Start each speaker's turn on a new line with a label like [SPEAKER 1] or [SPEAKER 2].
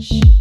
[SPEAKER 1] Shh.